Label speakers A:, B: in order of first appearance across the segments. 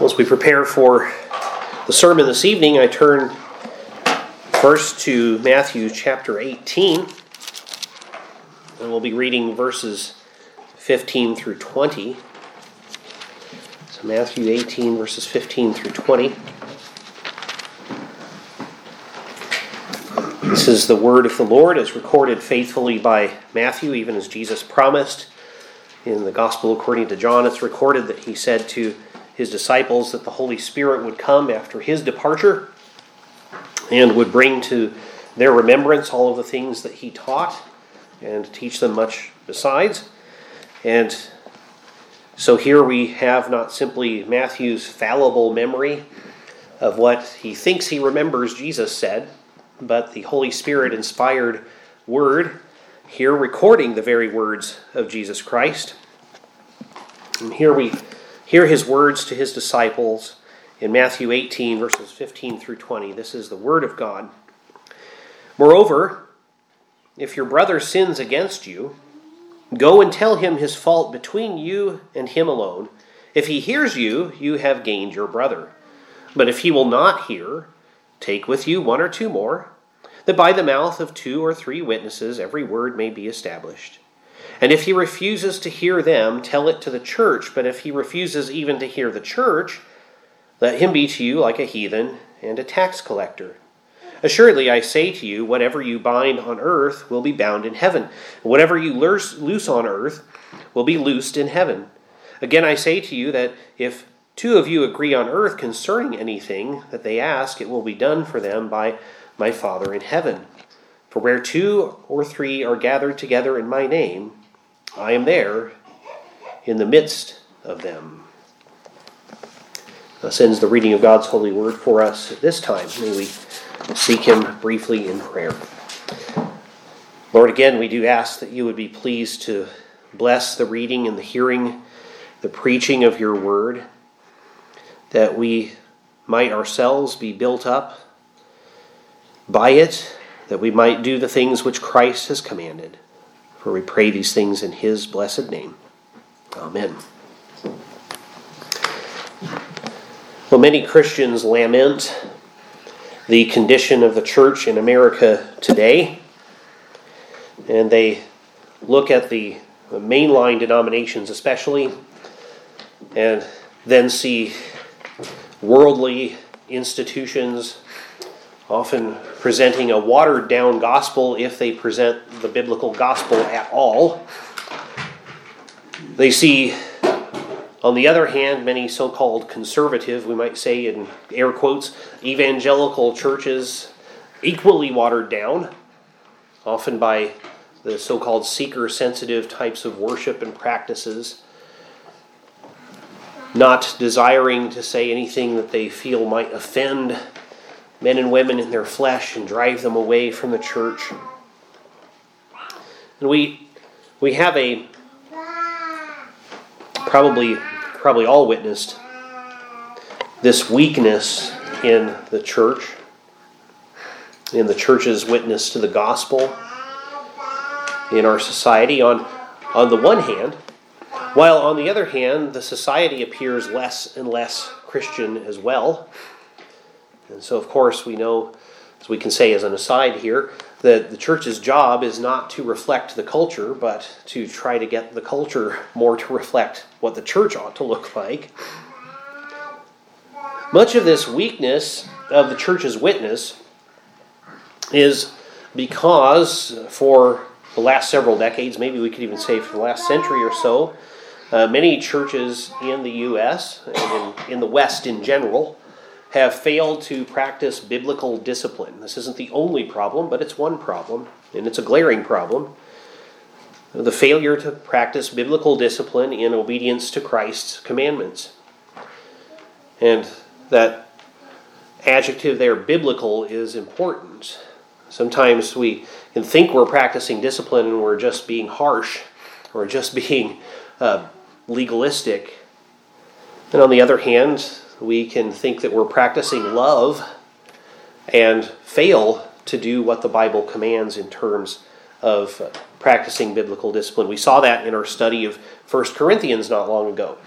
A: As we prepare for the sermon this evening, I turn first to Matthew chapter 18, and we'll be reading verses 15 through 20. So, Matthew 18, verses 15 through 20. This is the word of the Lord as recorded faithfully by Matthew, even as Jesus promised. In the Gospel according to John, it's recorded that he said to his disciples that the Holy Spirit would come after his departure and would bring to their remembrance all of the things that he taught and teach them much besides. And so here we have not simply Matthew's fallible memory of what he thinks he remembers Jesus said, but the Holy Spirit inspired word here recording the very words of Jesus Christ. And here we Hear his words to his disciples in Matthew 18, verses 15 through 20. This is the word of God. Moreover, if your brother sins against you, go and tell him his fault between you and him alone. If he hears you, you have gained your brother. But if he will not hear, take with you one or two more, that by the mouth of two or three witnesses every word may be established. And if he refuses to hear them, tell it to the church. But if he refuses even to hear the church, let him be to you like a heathen and a tax collector. Assuredly, I say to you, whatever you bind on earth will be bound in heaven. And whatever you loose on earth will be loosed in heaven. Again, I say to you that if two of you agree on earth concerning anything that they ask, it will be done for them by my Father in heaven. For where two or three are gathered together in my name, I am there in the midst of them. Thus ends the reading of God's holy word for us at this time. May we seek Him briefly in prayer. Lord, again, we do ask that you would be pleased to bless the reading and the hearing, the preaching of your word, that we might ourselves be built up by it, that we might do the things which Christ has commanded. For we pray these things in his blessed name. Amen. Well, many Christians lament the condition of the church in America today, and they look at the mainline denominations, especially, and then see worldly institutions often presenting a watered down gospel if they present the biblical gospel at all. They see, on the other hand, many so called conservative, we might say in air quotes, evangelical churches equally watered down, often by the so called seeker sensitive types of worship and practices, not desiring to say anything that they feel might offend men and women in their flesh and drive them away from the church. And we we have a probably probably all witnessed this weakness in the church, in the church's witness to the gospel in our society on on the one hand, while on the other hand the society appears less and less Christian as well. And so, of course, we know, as we can say as an aside here, that the church's job is not to reflect the culture, but to try to get the culture more to reflect what the church ought to look like. Much of this weakness of the church's witness is because for the last several decades, maybe we could even say for the last century or so, uh, many churches in the U.S. and in, in the West in general have failed to practice biblical discipline. This isn't the only problem, but it's one problem, and it's a glaring problem. The failure to practice biblical discipline in obedience to Christ's commandments. And that adjective there, biblical, is important. Sometimes we can think we're practicing discipline and we're just being harsh or just being uh, legalistic. And on the other hand, we can think that we're practicing love and fail to do what the Bible commands in terms of practicing biblical discipline. We saw that in our study of 1 Corinthians not long ago.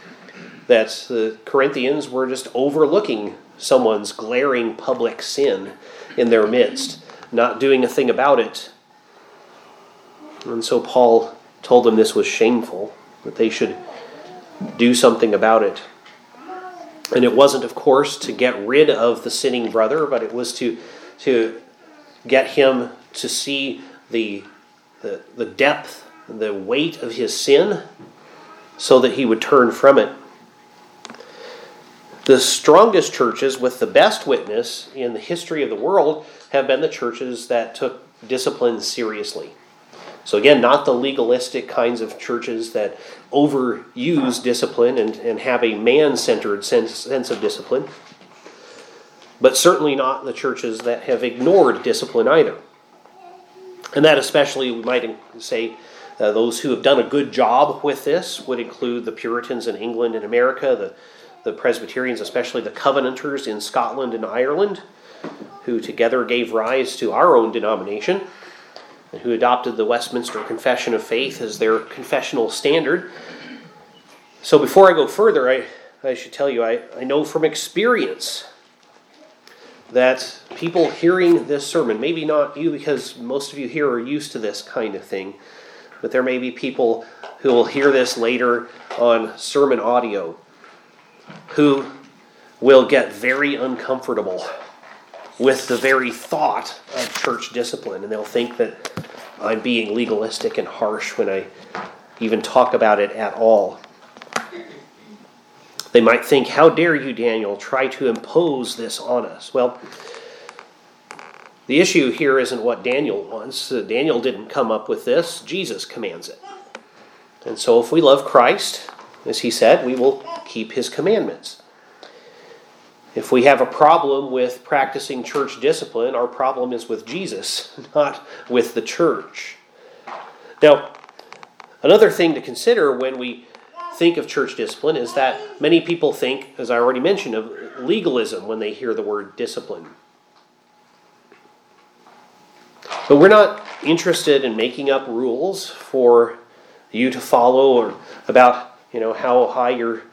A: that the Corinthians were just overlooking someone's glaring public sin in their midst, not doing a thing about it. And so Paul told them this was shameful, that they should do something about it. And it wasn't, of course, to get rid of the sinning brother, but it was to, to get him to see the, the, the depth, the weight of his sin, so that he would turn from it. The strongest churches with the best witness in the history of the world have been the churches that took discipline seriously. So, again, not the legalistic kinds of churches that overuse discipline and, and have a man centered sense, sense of discipline, but certainly not the churches that have ignored discipline either. And that, especially, we might say, uh, those who have done a good job with this would include the Puritans in England and America, the, the Presbyterians, especially the Covenanters in Scotland and Ireland, who together gave rise to our own denomination and who adopted the Westminster Confession of Faith as their confessional standard. So before I go further, I, I should tell you, I, I know from experience that people hearing this sermon, maybe not you because most of you here are used to this kind of thing, but there may be people who will hear this later on SermonAudio who will get very uncomfortable with the very thought of church discipline, and they'll think that I'm being legalistic and harsh when I even talk about it at all. They might think, How dare you, Daniel, try to impose this on us? Well, the issue here isn't what Daniel wants. Uh, Daniel didn't come up with this, Jesus commands it. And so, if we love Christ, as he said, we will keep his commandments. If we have a problem with practicing church discipline, our problem is with Jesus, not with the church. Now, another thing to consider when we think of church discipline is that many people think, as I already mentioned, of legalism when they hear the word discipline. But we're not interested in making up rules for you to follow or about, you know, how high your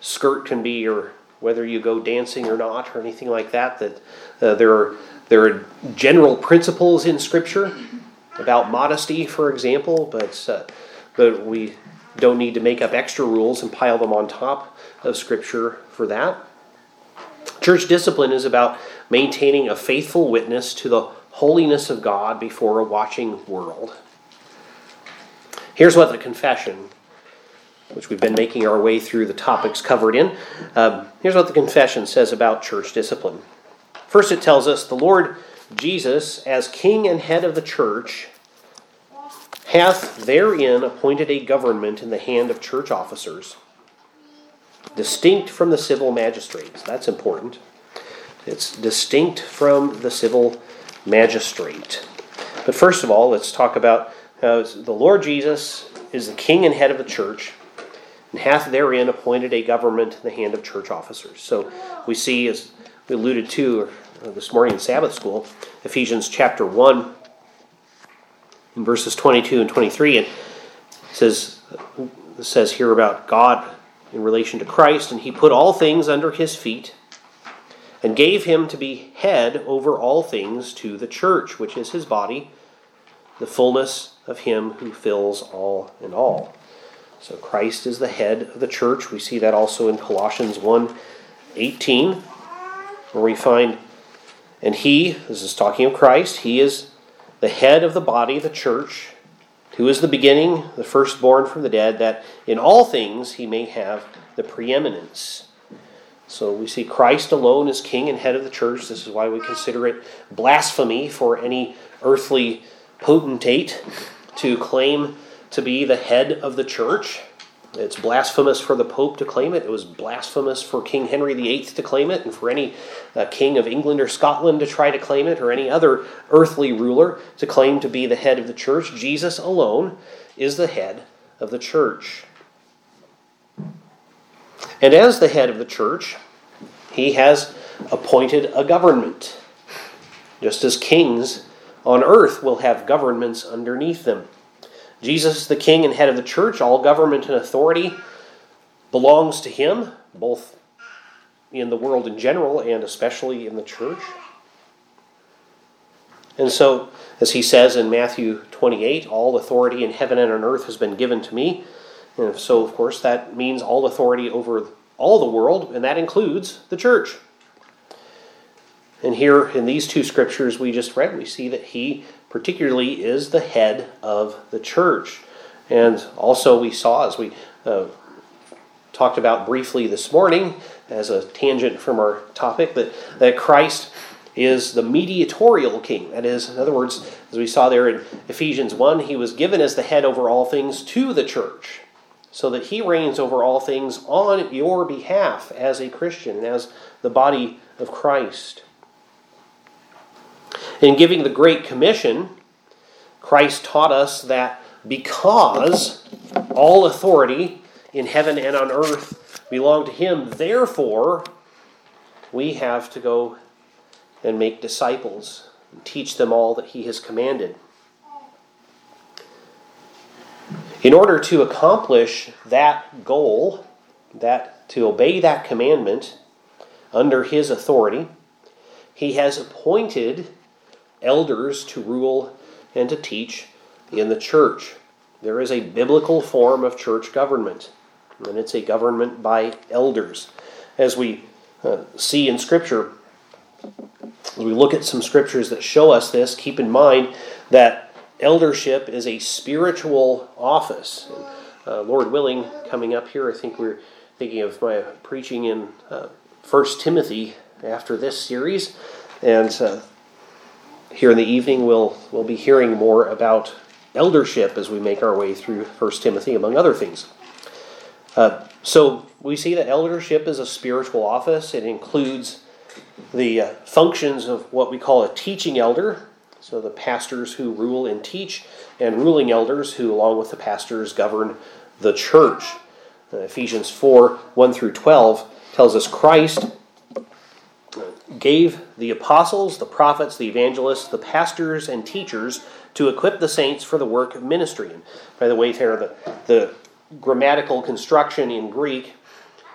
A: skirt can be or whether you go dancing or not or anything like that. That uh, there are there are general principles in Scripture about modesty, for example, but uh, but we don't need to make up extra rules and pile them on top of Scripture for that. Church discipline is about maintaining a faithful witness to the holiness of God before a watching world. Here's what the confession which we've been making our way through the topics covered in. Um, here's what the confession says about church discipline. First, it tells us the Lord Jesus, as King and head of the church, hath therein appointed a government in the hand of church officers, distinct from the civil magistrates. That's important. It's distinct from the civil magistrate. But first of all, let's talk about uh, the Lord Jesus is the king and head of the church and hath therein appointed a government in the hand of church officers. So we see, as we alluded to uh, this morning in Sabbath school, Ephesians chapter 1, in verses 22 and 23, it says, says here about God in relation to Christ, and he put all things under his feet and gave him to be head over all things to the church, which is his body, the fullness of him who fills all in all. So Christ is the head of the church. We see that also in Colossians 1 18, where we find, and he, this is talking of Christ, he is the head of the body, the church, who is the beginning, the firstborn from the dead, that in all things he may have the preeminence. So we see Christ alone as king and head of the church. This is why we consider it blasphemy for any earthly potentate to claim to be the head of the church. It's blasphemous for the Pope to claim it. It was blasphemous for King Henry VIII to claim it, and for any uh, king of England or Scotland to try to claim it, or any other earthly ruler to claim to be the head of the church. Jesus alone is the head of the church. And as the head of the church, he has appointed a government, just as kings on earth will have governments underneath them. Jesus is the king and head of the church. All government and authority belongs to him, both in the world in general and especially in the church. And so, as he says in Matthew 28, all authority in heaven and on earth has been given to me. And so, of course, that means all authority over all the world, and that includes the church. And here in these two scriptures we just read, we see that he particularly is the head of the church. And also, we saw as we uh, talked about briefly this morning, as a tangent from our topic, that, that Christ is the mediatorial king. That is, in other words, as we saw there in Ephesians 1, he was given as the head over all things to the church, so that he reigns over all things on your behalf as a Christian as the body of Christ. In giving the Great Commission, Christ taught us that because all authority in heaven and on earth belong to him, therefore, we have to go and make disciples and teach them all that he has commanded. In order to accomplish that goal, that to obey that commandment under his authority, he has appointed elders to rule and to teach in the church. There is a biblical form of church government, and it's a government by elders. As we uh, see in Scripture, as we look at some scriptures that show us this, keep in mind that eldership is a spiritual office. Uh, Lord willing, coming up here, I think we're thinking of my preaching in uh, First Timothy after this series, and uh, here in the evening we'll we'll be hearing more about eldership as we make our way through First Timothy, among other things. Uh, so we see that eldership is a spiritual office. It includes the uh, functions of what we call a teaching elder, so the pastors who rule and teach, and ruling elders who, along with the pastors, govern the church. Uh, Ephesians 4 1 through 12 tells us Christ gave the apostles, the prophets, the evangelists, the pastors, and teachers to equip the saints for the work of ministry. And by the way, there, the, the grammatical construction in Greek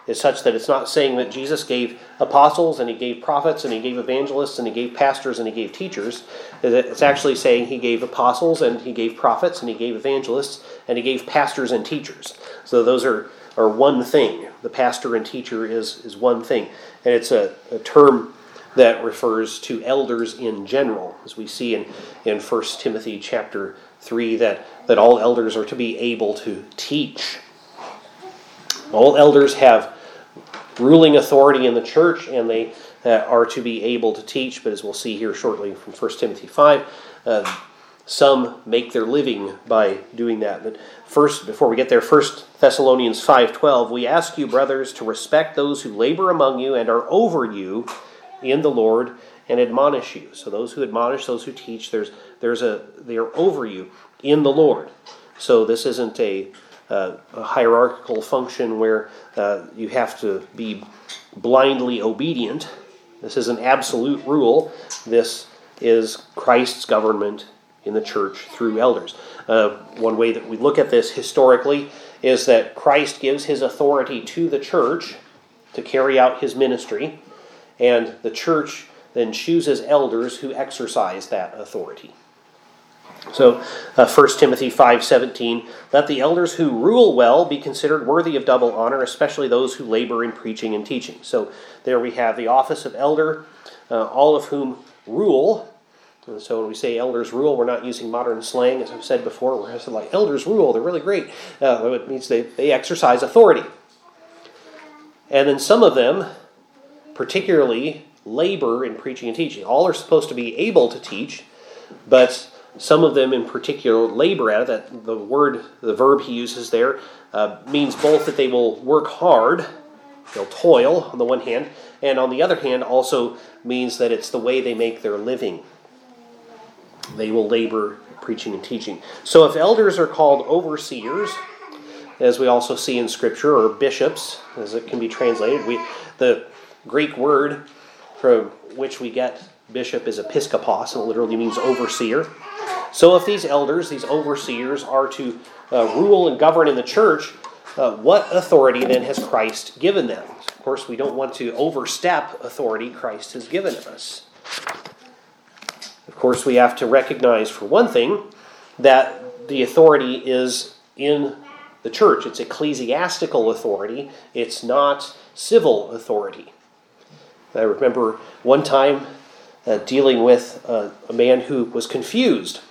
A: is such that it's not saying that Jesus gave apostles and he gave prophets and he gave evangelists and he gave pastors and he gave teachers. It's actually saying he gave apostles and he gave prophets and he gave evangelists and he gave pastors and teachers. So those are, are one thing. The pastor and teacher is, is one thing. And it's a, a term that refers to elders in general, as we see in, in 1 Timothy chapter 3, that, that all elders are to be able to teach. All elders have ruling authority in the church, and they uh, are to be able to teach. But as we'll see here shortly from 1 Timothy 5, uh, some make their living by doing that. But first, before we get there, 1 Thessalonians 5.12, we ask you, brothers, to respect those who labor among you and are over you in the Lord and admonish you. So those who admonish, those who teach, there's there's a they are over you in the Lord. So this isn't a uh, a hierarchical function where uh, you have to be blindly obedient. This is an absolute rule. This is Christ's government in the church through elders. Uh, one way that we look at this historically is that Christ gives his authority to the church to carry out his ministry, and the church then chooses elders who exercise that authority. So, uh, 1 Timothy 5:17, let the elders who rule well be considered worthy of double honor, especially those who labor in preaching and teaching. So, there we have the office of elder, uh, all of whom rule. And so, when we say elders rule, we're not using modern slang, as I've said before. We're saying like elders rule; they're really great. Uh, it means they, they exercise authority. And then some of them, particularly, labor in preaching and teaching. All are supposed to be able to teach, but some of them in particular labor at it. That the word, the verb he uses there, uh, means both that they will work hard, they'll toil on the one hand, and on the other hand also means that it's the way they make their living. They will labor preaching and teaching. So if elders are called overseers, as we also see in Scripture, or bishops, as it can be translated, we the Greek word from which we get bishop is episkopos, and it literally means overseer. So if these elders, these overseers, are to uh, rule and govern in the church, uh, what authority then has Christ given them? Of course, we don't want to overstep authority Christ has given us. Of course, we have to recognize, for one thing, that the authority is in the church. It's ecclesiastical authority, it's not civil authority. I remember one time uh, dealing with a man who was confused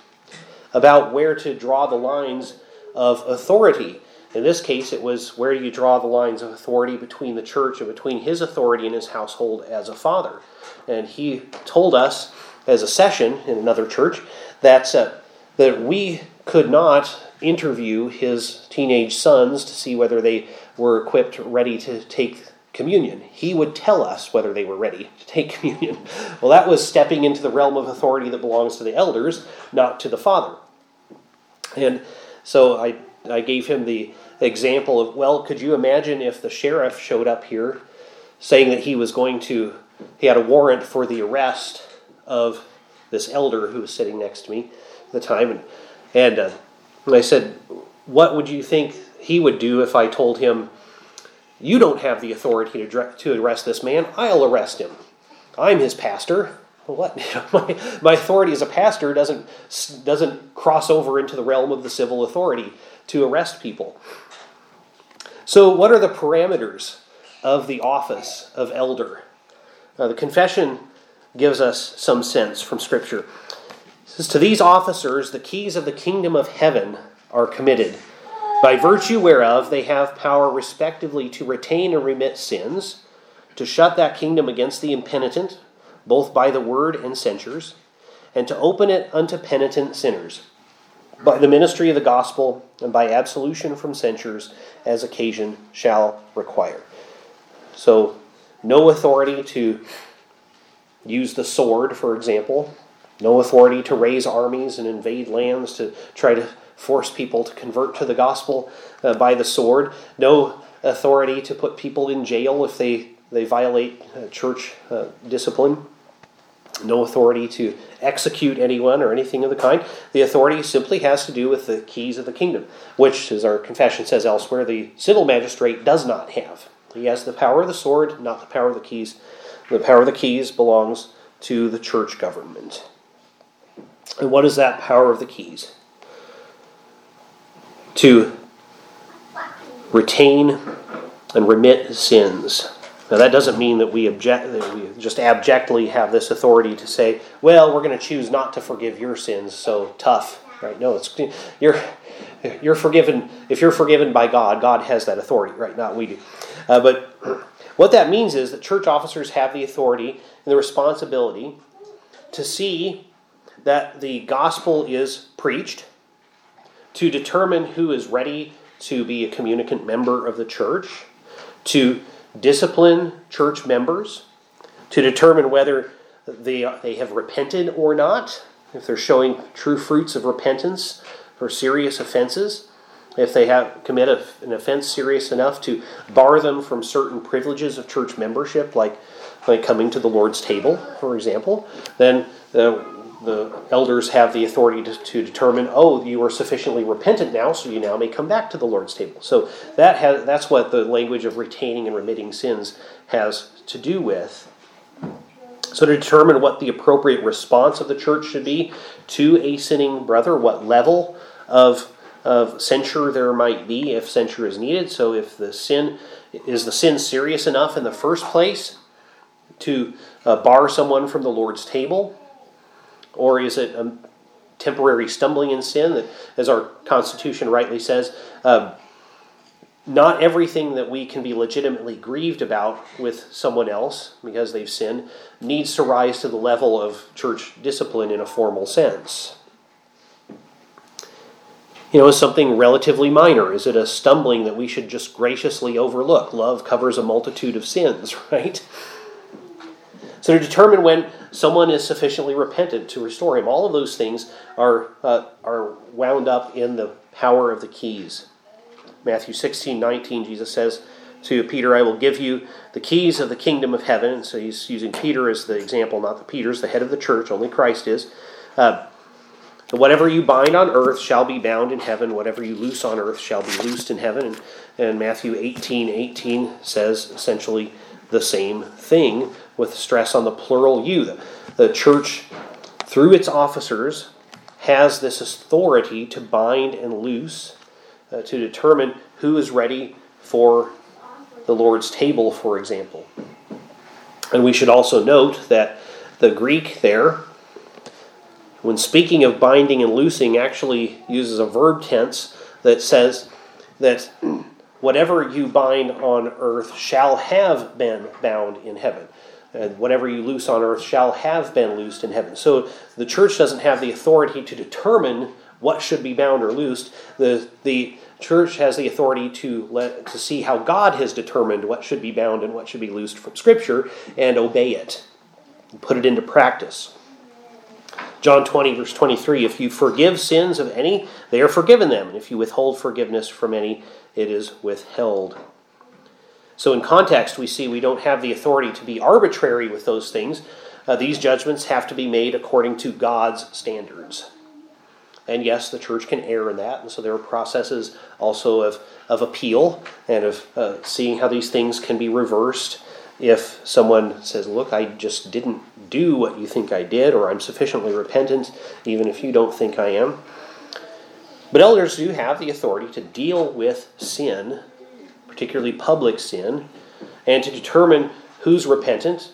A: about where to draw the lines of authority. In this case, it was where do you draw the lines of authority between the church and between his authority and his household as a father. And he told us as a session in another church that, uh, that we could not interview his teenage sons to see whether they were equipped, ready to take communion. He would tell us whether they were ready to take communion. Well, that was stepping into the realm of authority that belongs to the elders, not to the father. And so I, I gave him the example of, well, could you imagine if the sheriff showed up here saying that he was going to, he had a warrant for the arrest of this elder who was sitting next to me at the time. And, and, uh, and I said, what would you think he would do if I told him, you don't have the authority to, to arrest this man. I'll arrest him. I'm his pastor. What? my, my authority as a pastor doesn't, doesn't cross over into the realm of the civil authority to arrest people. So, what are the parameters of the office of elder? Uh, the confession gives us some sense from Scripture. It says, To these officers, the keys of the kingdom of heaven are committed by virtue whereof they have power respectively to retain and remit sins, to shut that kingdom against the impenitent, both by the word and censures, and to open it unto penitent sinners, by the ministry of the gospel, and by absolution from censures, as occasion shall require. So, no authority to use the sword, for example, no authority to raise armies and invade lands to try to force people to convert to the gospel uh, by the sword, no authority to put people in jail if they, they violate uh, church uh, discipline, no authority to execute anyone or anything of the kind. The authority simply has to do with the keys of the kingdom, which, as our confession says elsewhere, the civil magistrate does not have. He has the power of the sword, not the power of the keys. The power of the keys belongs to the church government. And what is that power of the keys? To retain and remit sins. Now that doesn't mean that we object that we just abjectly have this authority to say, well, we're going to choose not to forgive your sins, so tough, right? No, it's you're you're forgiven if you're forgiven by God. God has that authority, right? Not we do. Uh, but what that means is that church officers have the authority and the responsibility to see that the gospel is preached to determine who is ready to be a communicant member of the church, to discipline church members, to determine whether they, they have repented or not, if they're showing true fruits of repentance for serious offenses, if they have commit a, an offense serious enough to bar them from certain privileges of church membership, like like coming to the Lord's table, for example, then uh, the elders have the authority to, to, determine, oh, you are sufficiently repentant now, so you now may come back to the Lord's table. So that has, that's what the language of retaining and remitting sins has to do with. So to determine what the appropriate response of the church should be to a sinning brother, what level of of censure there might be if censure is needed. So if the sin is the sin serious enough in the first place to uh, bar someone from the Lord's table, or is it a temporary stumbling in sin that, as our Constitution rightly says, uh, not everything that we can be legitimately grieved about with someone else because they've sinned needs to rise to the level of church discipline in a formal sense. You know, is something relatively minor? Is it a stumbling that we should just graciously overlook? Love covers a multitude of sins, right? So, to determine when someone is sufficiently repentant to restore him, all of those things are, uh, are wound up in the power of the keys. Matthew 16 19, Jesus says to Peter, I will give you the keys of the kingdom of heaven. And so he's using Peter as the example, not the Peter's the head of the church, only Christ is. Uh, Whatever you bind on earth shall be bound in heaven. Whatever you loose on earth shall be loosed in heaven. And, and Matthew 18 18 says essentially the same thing with stress on the plural you. The, the church, through its officers, has this authority to bind and loose, uh, to determine who is ready for the Lord's table, for example. And we should also note that the Greek there when speaking of binding and loosing, actually uses a verb tense that says that whatever you bind on earth shall have been bound in heaven. And whatever you loose on earth shall have been loosed in heaven. So the church doesn't have the authority to determine what should be bound or loosed. The, the church has the authority to let to see how God has determined what should be bound and what should be loosed from Scripture and obey it, put it into practice. John 20, verse 23 If you forgive sins of any, they are forgiven them. And if you withhold forgiveness from any, it is withheld. So, in context, we see we don't have the authority to be arbitrary with those things. Uh, these judgments have to be made according to God's standards. And yes, the church can err in that. And so there are processes also of, of appeal and of uh, seeing how these things can be reversed if someone says, Look, I just didn't do what you think I did, or I'm sufficiently repentant, even if you don't think I am. But elders do have the authority to deal with sin, particularly public sin, and to determine who's repentant,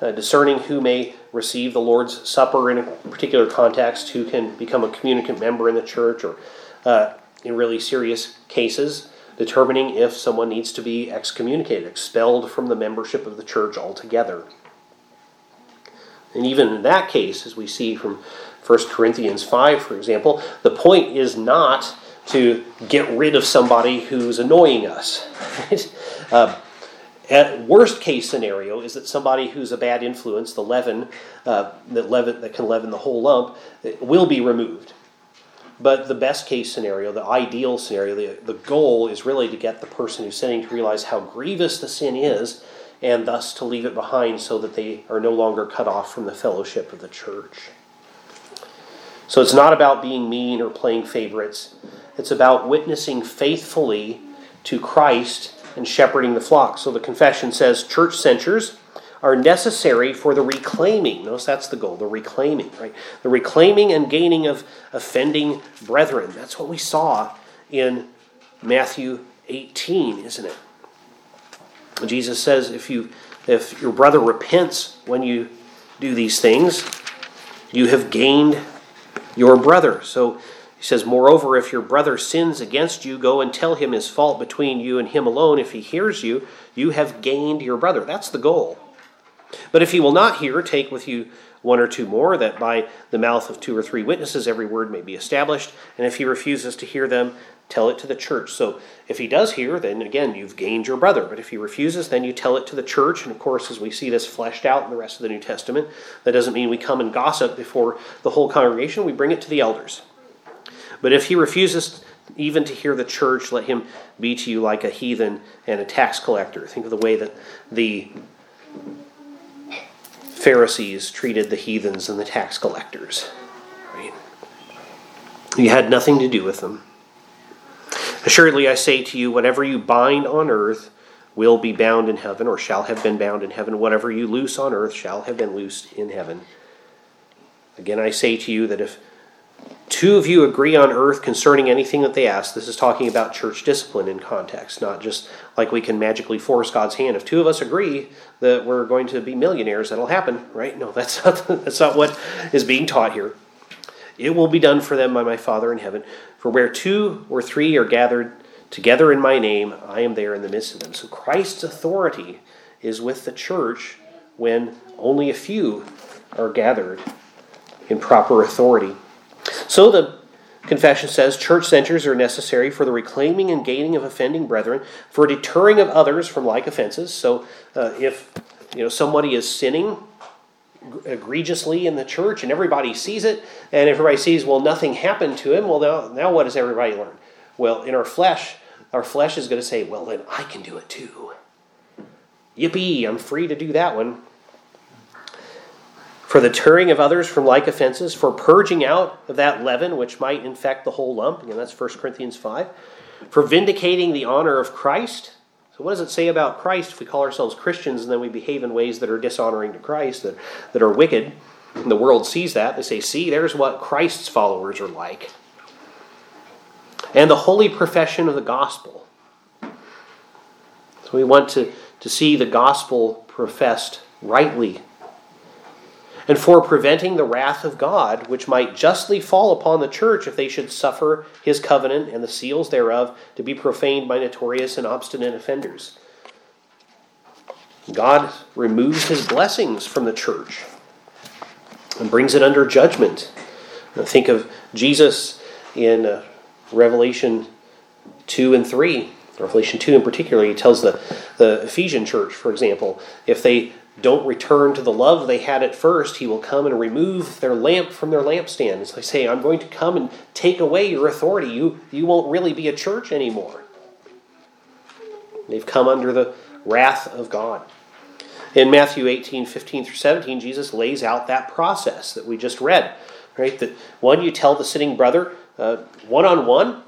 A: uh, discerning who may receive the Lord's Supper in a particular context, who can become a communicant member in the church, or uh, in really serious cases, determining if someone needs to be excommunicated, expelled from the membership of the church altogether. And even in that case, as we see from 1 Corinthians 5, for example, the point is not to get rid of somebody who's annoying us. uh, worst case scenario is that somebody who's a bad influence, the leaven, uh, that leaven that can leaven the whole lump, will be removed. But the best case scenario, the ideal scenario, the, the goal is really to get the person who's sinning to realize how grievous the sin is and thus to leave it behind so that they are no longer cut off from the fellowship of the church. So it's not about being mean or playing favorites, it's about witnessing faithfully to Christ and shepherding the flock. So the confession says church censures are necessary for the reclaiming. Notice that's the goal, the reclaiming, right? The reclaiming and gaining of offending brethren. That's what we saw in Matthew 18, isn't it? Jesus says if you if your brother repents when you do these things, you have gained your brother. So he says, Moreover, if your brother sins against you, go and tell him his fault between you and him alone. If he hears you, you have gained your brother. That's the goal. But if he will not hear, take with you one or two more, that by the mouth of two or three witnesses every word may be established. And if he refuses to hear them, tell it to the church. So if he does hear, then again, you've gained your brother. But if he refuses, then you tell it to the church. And of course, as we see this fleshed out in the rest of the New Testament, that doesn't mean we come and gossip before the whole congregation. We bring it to the elders. But if he refuses even to hear the church, let him be to you like a heathen and a tax collector. Think of the way that the Pharisees treated the heathens and the tax collectors. Right? You had nothing to do with them. Assuredly, I say to you, whatever you bind on earth will be bound in heaven, or shall have been bound in heaven. Whatever you loose on earth shall have been loosed in heaven. Again, I say to you that if two of you agree on earth concerning anything that they ask, this is talking about church discipline in context, not just like we can magically force God's hand. If two of us agree that we're going to be millionaires, that'll happen, right? No, that's not, that's not what is being taught here. It will be done for them by my Father in heaven. For where two or three are gathered together in my name, I am there in the midst of them. So Christ's authority is with the church when only a few are gathered in proper authority. So the confession says church censures are necessary for the reclaiming and gaining of offending brethren, for deterring of others from like offenses. So uh, if you know somebody is sinning egregiously in the church and everybody sees it, and everybody sees, well, nothing happened to him, well, now, now what does everybody learn? Well, in our flesh, our flesh is going to say, well, then I can do it too. Yippee, I'm free to do that one. For the turning of others from like offenses, for purging out of that leaven which might infect the whole lump. Again, that's 1 Corinthians 5. For vindicating the honor of Christ. So, what does it say about Christ if we call ourselves Christians and then we behave in ways that are dishonoring to Christ, that, that are wicked? And the world sees that. They say, see, there's what Christ's followers are like. And the holy profession of the gospel. So, we want to, to see the gospel professed rightly and for preventing the wrath of God, which might justly fall upon the church if they should suffer his covenant and the seals thereof to be profaned by notorious and obstinate offenders. God removes his blessings from the church and brings it under judgment. Now think of Jesus in uh, Revelation 2 and 3. Revelation 2 in particular, he tells the, the Ephesian church, for example, if they don't return to the love they had at first, he will come and remove their lamp from their lampstand. Like saying, I'm going to come and take away your authority. You, you won't really be a church anymore. They've come under the wrath of God. In Matthew 18, 15 through 17, Jesus lays out that process that we just read. Right? That one, you tell the sitting brother one on one,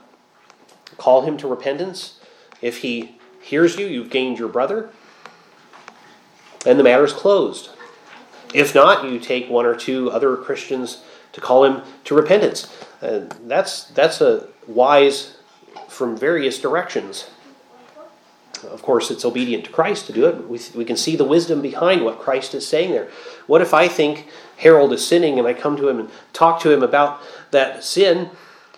A: call him to repentance. If he hears you, you've gained your brother and the matter is closed. If not, you take one or two other Christians to call him to repentance. Uh, that's that's a wise from various directions. Of course, it's obedient to Christ to do it. We, we can see the wisdom behind what Christ is saying there. What if I think Harold is sinning and I come to him and talk to him about that sin,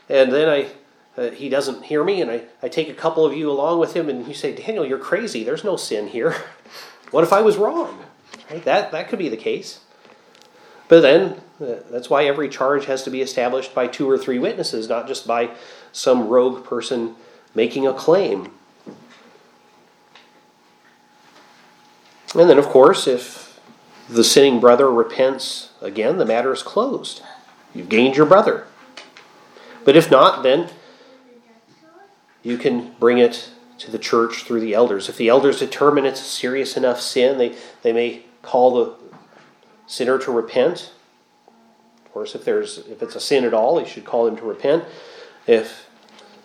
A: and then I uh, he doesn't hear me, and I, I take a couple of you along with him, and you say, Daniel, you're crazy. There's no sin here. What if I was wrong? Right? That, that could be the case. But then, uh, that's why every charge has to be established by two or three witnesses, not just by some rogue person making a claim. And then, of course, if the sinning brother repents again, the matter is closed. You've gained your brother. But if not, then you can bring it to the church through the elders. If the elders determine it's a serious enough sin, they, they may call the sinner to repent. Of course, if there's if it's a sin at all, he should call him to repent. If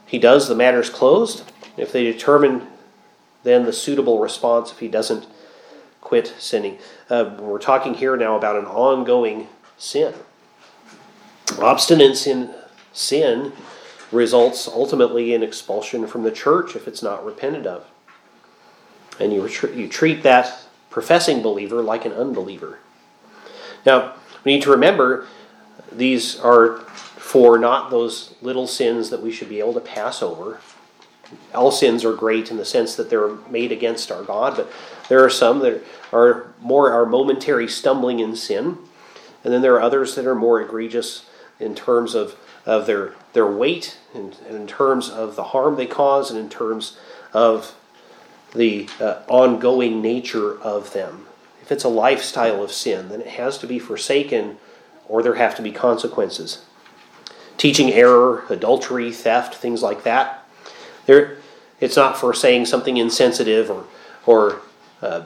A: he does, the matter is closed. If they determine then the suitable response if he doesn't quit sinning. Uh, we're talking here now about an ongoing sin. Obstinance in sin results ultimately in expulsion from the church if it's not repented of. And you, you treat that professing believer like an unbeliever. Now, we need to remember these are for not those little sins that we should be able to pass over. All sins are great in the sense that they're made against our God, but there are some that are more our momentary stumbling in sin, and then there are others that are more egregious in terms of of their, their weight and, and in terms of the harm they cause and in terms of the uh, ongoing nature of them. If it's a lifestyle of sin, then it has to be forsaken or there have to be consequences. Teaching error, adultery, theft, things like that. There, it's not for saying something insensitive or, or uh,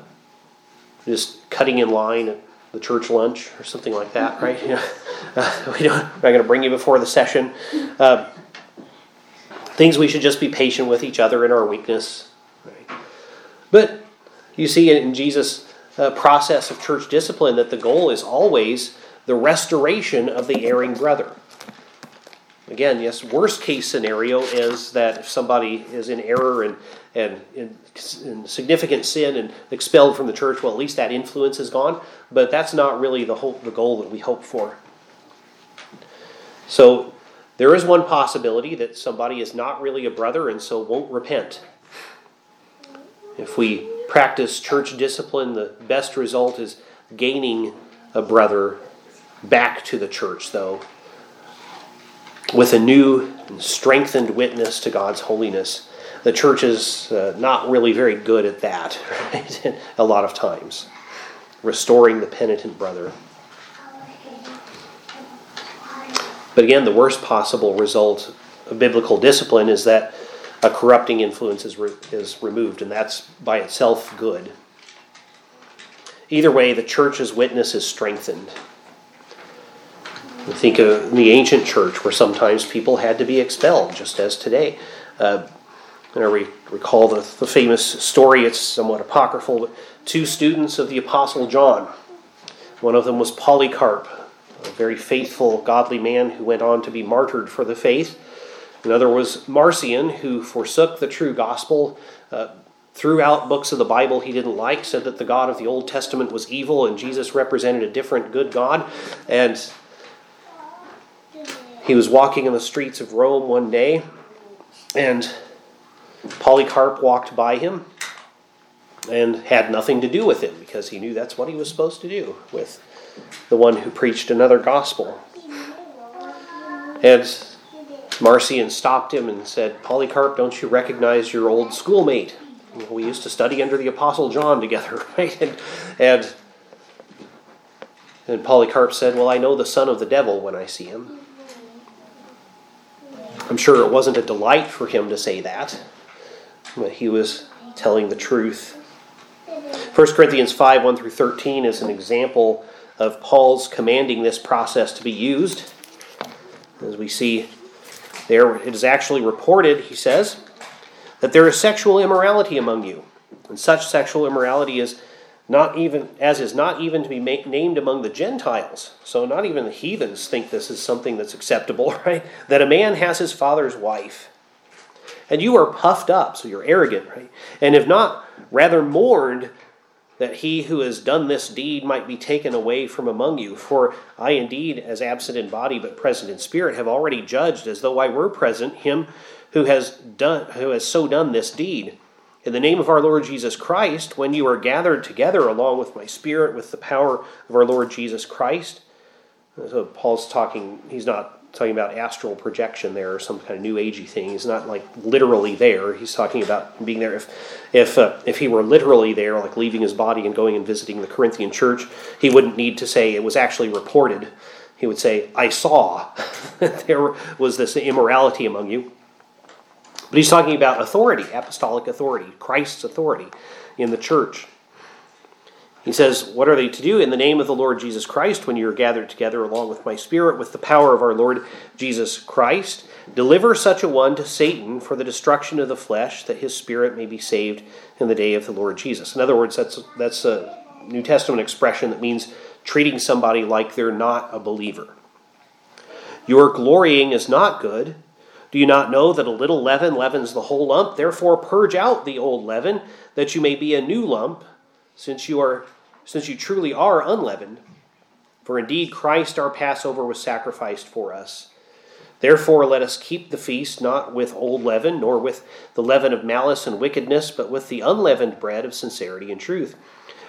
A: just cutting in line the church lunch or something like that, right? You know, uh, we don't, we're not going to bring you before the session. Uh, things we should just be patient with each other in our weakness. Right? But you see in Jesus' uh, process of church discipline that the goal is always the restoration of the erring brother. Again, yes, worst case scenario is that if somebody is in error and, and in, significant sin and expelled from the church, well, at least that influence is gone. But that's not really the, hope, the goal that we hope for. So there is one possibility that somebody is not really a brother and so won't repent. If we practice church discipline, the best result is gaining a brother back to the church, though, with a new and strengthened witness to God's holiness. The church is uh, not really very good at that, right? a lot of times, restoring the penitent brother. But again, the worst possible result of biblical discipline is that a corrupting influence is, re- is removed, and that's by itself good. Either way, the church's witness is strengthened. Think of the ancient church where sometimes people had to be expelled, just as today. Uh, and I re- recall the, the famous story, it's somewhat apocryphal, but two students of the Apostle John. One of them was Polycarp, a very faithful, godly man who went on to be martyred for the faith. Another was Marcion, who forsook the true gospel, uh, threw out books of the Bible he didn't like, said that the God of the Old Testament was evil and Jesus represented a different good God. And he was walking in the streets of Rome one day, and Polycarp walked by him and had nothing to do with him because he knew that's what he was supposed to do with the one who preached another gospel. And Marcion stopped him and said, Polycarp, don't you recognize your old schoolmate? we used to study under the Apostle John together, right? And, and, and Polycarp said, Well, I know the son of the devil when I see him. I'm sure it wasn't a delight for him to say that, but he was telling the truth. 1 Corinthians 5 1 through 13 is an example of Paul's commanding this process to be used. As we see there, it is actually reported, he says, that there is sexual immorality among you, and such sexual immorality is not even as is not even to be ma- named among the Gentiles. So not even the heathens think this is something that's acceptable, right? That a man has his father's wife. And you are puffed up, so you're arrogant, right? And if not, rather mourned that he who has done this deed might be taken away from among you. For I indeed, as absent in body but present in spirit, have already judged, as though I were present, him who has done who has so done this deed. In the name of our Lord Jesus Christ, when you are gathered together along with my spirit, with the power of our Lord Jesus Christ. So Paul's talking, he's not talking about astral projection there or some kind of new agey thing. He's not like literally there. He's talking about being there. If if uh, if he were literally there, like leaving his body and going and visiting the Corinthian church, he wouldn't need to say it was actually reported. He would say, "I saw there was this immorality among you." But he's talking about authority, apostolic authority, Christ's authority in the church. He says, What are they to do in the name of the Lord Jesus Christ when you are gathered together along with my Spirit with the power of our Lord Jesus Christ? Deliver such a one to Satan for the destruction of the flesh, that his spirit may be saved in the day of the Lord Jesus. In other words, that's, that's a New Testament expression that means treating somebody like they're not a believer. Your glorying is not good. Do you not know that a little leaven leavens the whole lump? Therefore, purge out the old leaven, that you may be a new lump since you are since you truly are unleavened. For indeed Christ our Passover was sacrificed for us. Therefore let us keep the feast not with old leaven, nor with the leaven of malice and wickedness, but with the unleavened bread of sincerity and truth.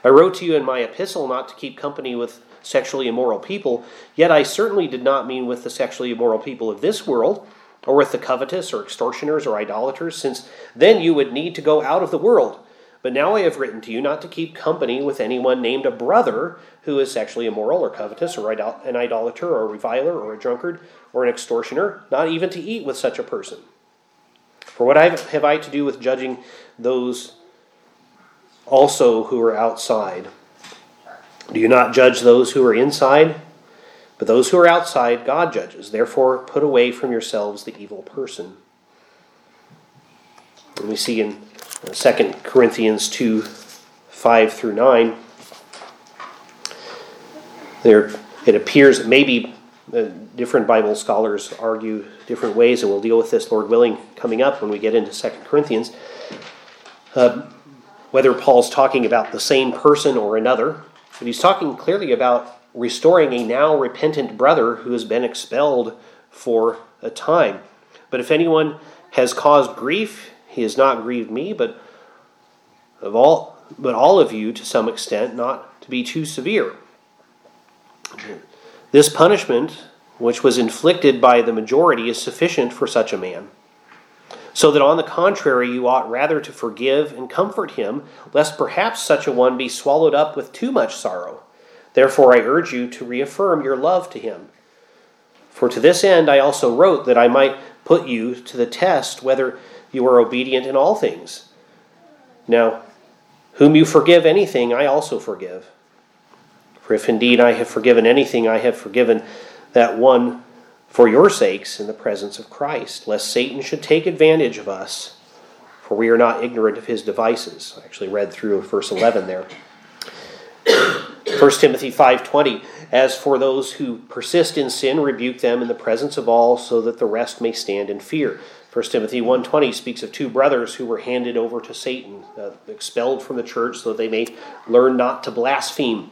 A: I wrote to you in my epistle not to keep company with sexually immoral people, yet I certainly did not mean with the sexually immoral people of this world, or with the covetous, or extortioners, or idolaters, since then you would need to go out of the world. But now I have written to you not to keep company with anyone named a brother who is sexually immoral or covetous or an idolater or a reviler or a drunkard or an extortioner, not even to eat with such a person. For what have I to do with judging those also who are outside? Do you not judge those who are inside? But those who are outside, God judges. Therefore, put away from yourselves the evil person. And we see in 2 Corinthians 2 5 through 9. There, it appears maybe uh, different Bible scholars argue different ways, and we'll deal with this, Lord willing, coming up when we get into 2 Corinthians. Uh, whether Paul's talking about the same person or another, but he's talking clearly about restoring a now repentant brother who has been expelled for a time. But if anyone has caused grief, he has not grieved me, but of all but all of you to some extent, not to be too severe. This punishment, which was inflicted by the majority, is sufficient for such a man. So that on the contrary, you ought rather to forgive and comfort him, lest perhaps such a one be swallowed up with too much sorrow. Therefore, I urge you to reaffirm your love to him. For to this end I also wrote that I might put you to the test whether you are obedient in all things. Now, whom you forgive anything, I also forgive. For if indeed I have forgiven anything, I have forgiven that one for your sakes in the presence of Christ, lest Satan should take advantage of us, for we are not ignorant of his devices. I actually read through verse 11 there. 1 Timothy 5:20 As for those who persist in sin rebuke them in the presence of all so that the rest may stand in fear. 1 Timothy 1:20 speaks of two brothers who were handed over to Satan, uh, expelled from the church so that they may learn not to blaspheme.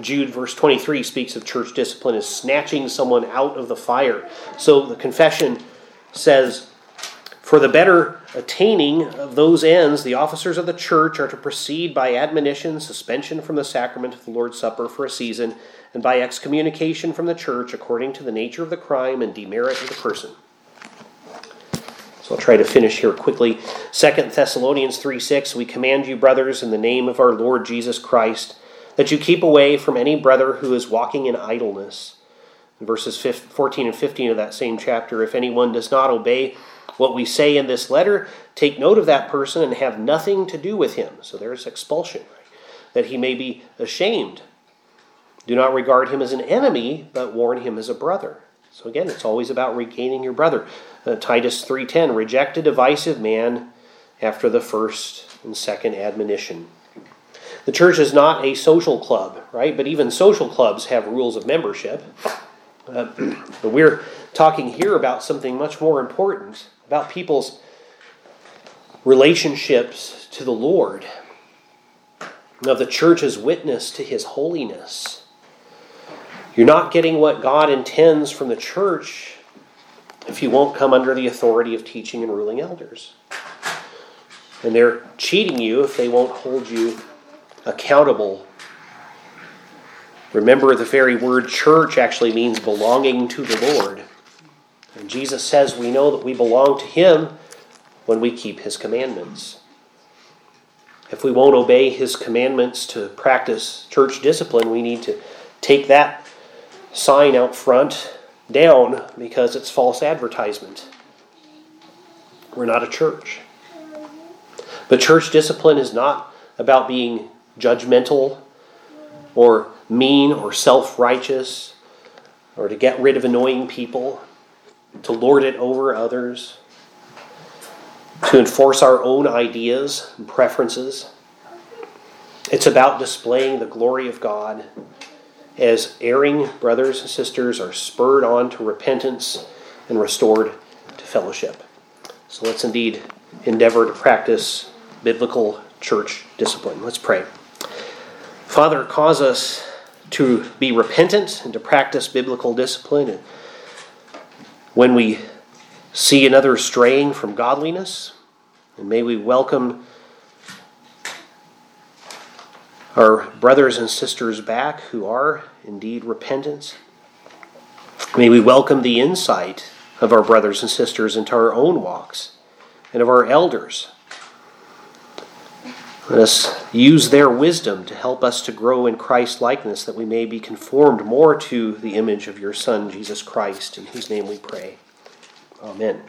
A: Jude verse 23 speaks of church discipline as snatching someone out of the fire. So the confession says for the better attaining of those ends, the officers of the church are to proceed by admonition, suspension from the sacrament of the Lord's Supper for a season, and by excommunication from the church according to the nature of the crime and demerit of the person. So I'll try to finish here quickly. 2 Thessalonians 3 6, we command you, brothers, in the name of our Lord Jesus Christ, that you keep away from any brother who is walking in idleness. In verses 14 and 15 of that same chapter, if anyone does not obey, what we say in this letter, take note of that person and have nothing to do with him. So there's expulsion, that he may be ashamed. Do not regard him as an enemy, but warn him as a brother. So again, it's always about regaining your brother. Uh, Titus 3:10, reject a divisive man after the first and second admonition. The church is not a social club, right? But even social clubs have rules of membership. Uh, but we're talking here about something much more important about people's relationships to the Lord, of the church's witness to his holiness. You're not getting what God intends from the church if you won't come under the authority of teaching and ruling elders. And they're cheating you if they won't hold you accountable. Remember, the very word church actually means belonging to the Lord. And Jesus says we know that we belong to Him when we keep His commandments. If we won't obey His commandments to practice church discipline, we need to take that sign out front down because it's false advertisement. We're not a church. But church discipline is not about being judgmental or mean or self righteous or to get rid of annoying people to lord it over others, to enforce our own ideas and preferences. It's about displaying the glory of God as erring brothers and sisters are spurred on to repentance and restored to fellowship. So let's indeed endeavor to practice biblical church discipline. Let's pray. Father, cause us to be repentant and to practice biblical discipline when we see another straying from godliness. And may we welcome our brothers and sisters back who are indeed repentant. May we welcome the insight of our brothers and sisters into our own walks and of our elders. Let us use their wisdom to help us to grow in Christ likeness, that we may be conformed more to the image of your Son, Jesus Christ, in whose name we pray. Amen.